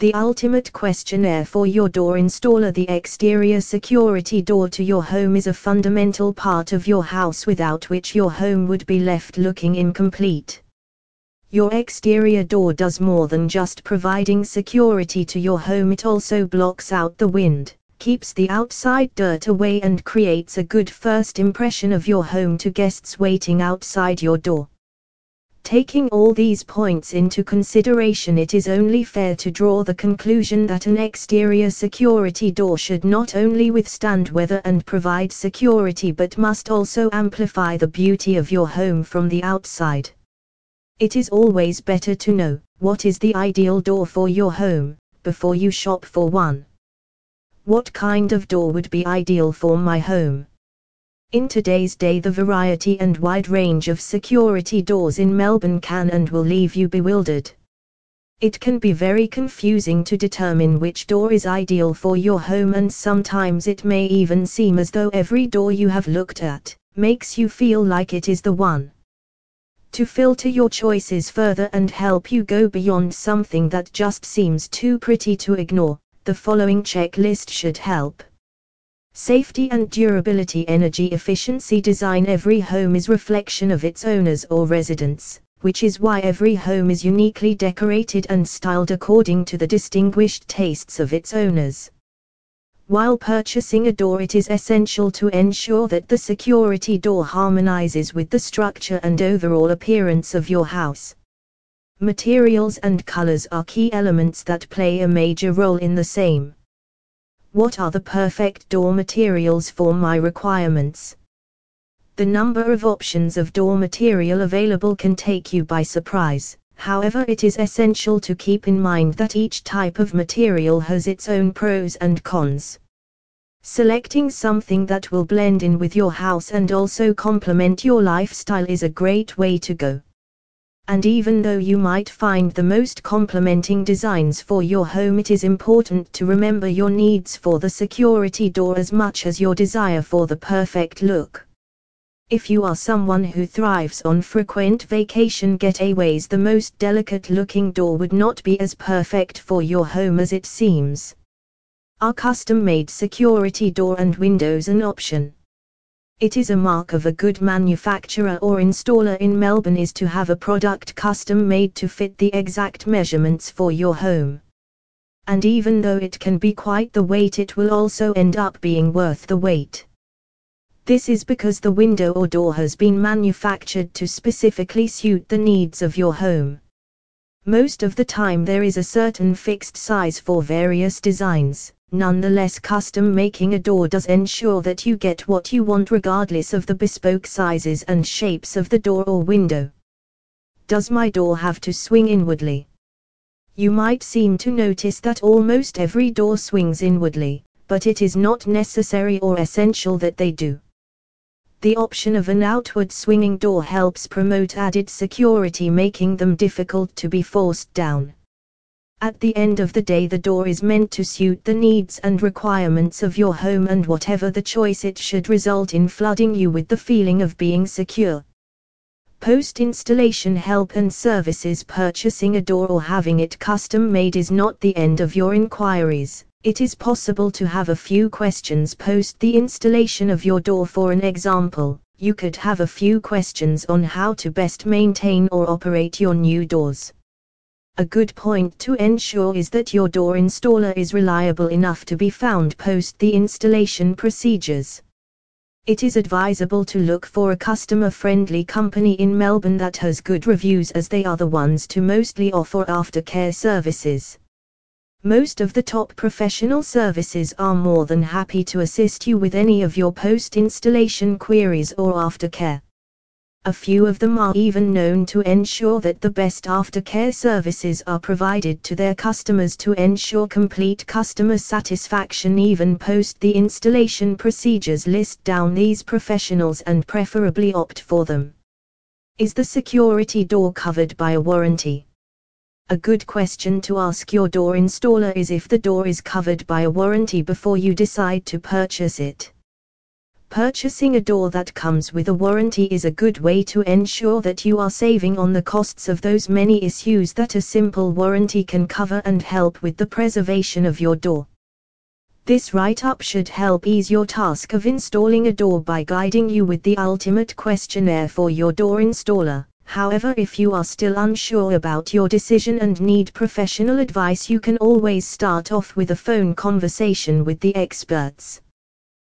The ultimate questionnaire for your door installer The exterior security door to your home is a fundamental part of your house without which your home would be left looking incomplete. Your exterior door does more than just providing security to your home, it also blocks out the wind, keeps the outside dirt away, and creates a good first impression of your home to guests waiting outside your door. Taking all these points into consideration, it is only fair to draw the conclusion that an exterior security door should not only withstand weather and provide security but must also amplify the beauty of your home from the outside. It is always better to know what is the ideal door for your home before you shop for one. What kind of door would be ideal for my home? In today's day, the variety and wide range of security doors in Melbourne can and will leave you bewildered. It can be very confusing to determine which door is ideal for your home, and sometimes it may even seem as though every door you have looked at makes you feel like it is the one to filter your choices further and help you go beyond something that just seems too pretty to ignore, the following checklist should help. Safety and durability energy efficiency design Every home is reflection of its owners or residents, which is why every home is uniquely decorated and styled according to the distinguished tastes of its owners. While purchasing a door, it is essential to ensure that the security door harmonizes with the structure and overall appearance of your house. Materials and colors are key elements that play a major role in the same. What are the perfect door materials for my requirements? The number of options of door material available can take you by surprise. However, it is essential to keep in mind that each type of material has its own pros and cons. Selecting something that will blend in with your house and also complement your lifestyle is a great way to go. And even though you might find the most complementing designs for your home, it is important to remember your needs for the security door as much as your desire for the perfect look. If you are someone who thrives on frequent vacation getaways, the most delicate looking door would not be as perfect for your home as it seems. Our custom made security door and windows an option. It is a mark of a good manufacturer or installer in Melbourne is to have a product custom made to fit the exact measurements for your home. And even though it can be quite the wait, it will also end up being worth the wait. This is because the window or door has been manufactured to specifically suit the needs of your home. Most of the time, there is a certain fixed size for various designs, nonetheless, custom making a door does ensure that you get what you want regardless of the bespoke sizes and shapes of the door or window. Does my door have to swing inwardly? You might seem to notice that almost every door swings inwardly, but it is not necessary or essential that they do the option of an outward swinging door helps promote added security, making them difficult to be forced down. At the end of the day, the door is meant to suit the needs and requirements of your home, and whatever the choice, it should result in flooding you with the feeling of being secure. Post installation help and services Purchasing a door or having it custom made is not the end of your inquiries. It is possible to have a few questions post the installation of your door. For an example, you could have a few questions on how to best maintain or operate your new doors. A good point to ensure is that your door installer is reliable enough to be found post the installation procedures. It is advisable to look for a customer friendly company in Melbourne that has good reviews as they are the ones to mostly offer aftercare services. Most of the top professional services are more than happy to assist you with any of your post installation queries or aftercare. A few of them are even known to ensure that the best aftercare services are provided to their customers to ensure complete customer satisfaction even post the installation procedures. List down these professionals and preferably opt for them. Is the security door covered by a warranty? A good question to ask your door installer is if the door is covered by a warranty before you decide to purchase it. Purchasing a door that comes with a warranty is a good way to ensure that you are saving on the costs of those many issues that a simple warranty can cover and help with the preservation of your door. This write-up should help ease your task of installing a door by guiding you with the ultimate questionnaire for your door installer. However, if you are still unsure about your decision and need professional advice, you can always start off with a phone conversation with the experts.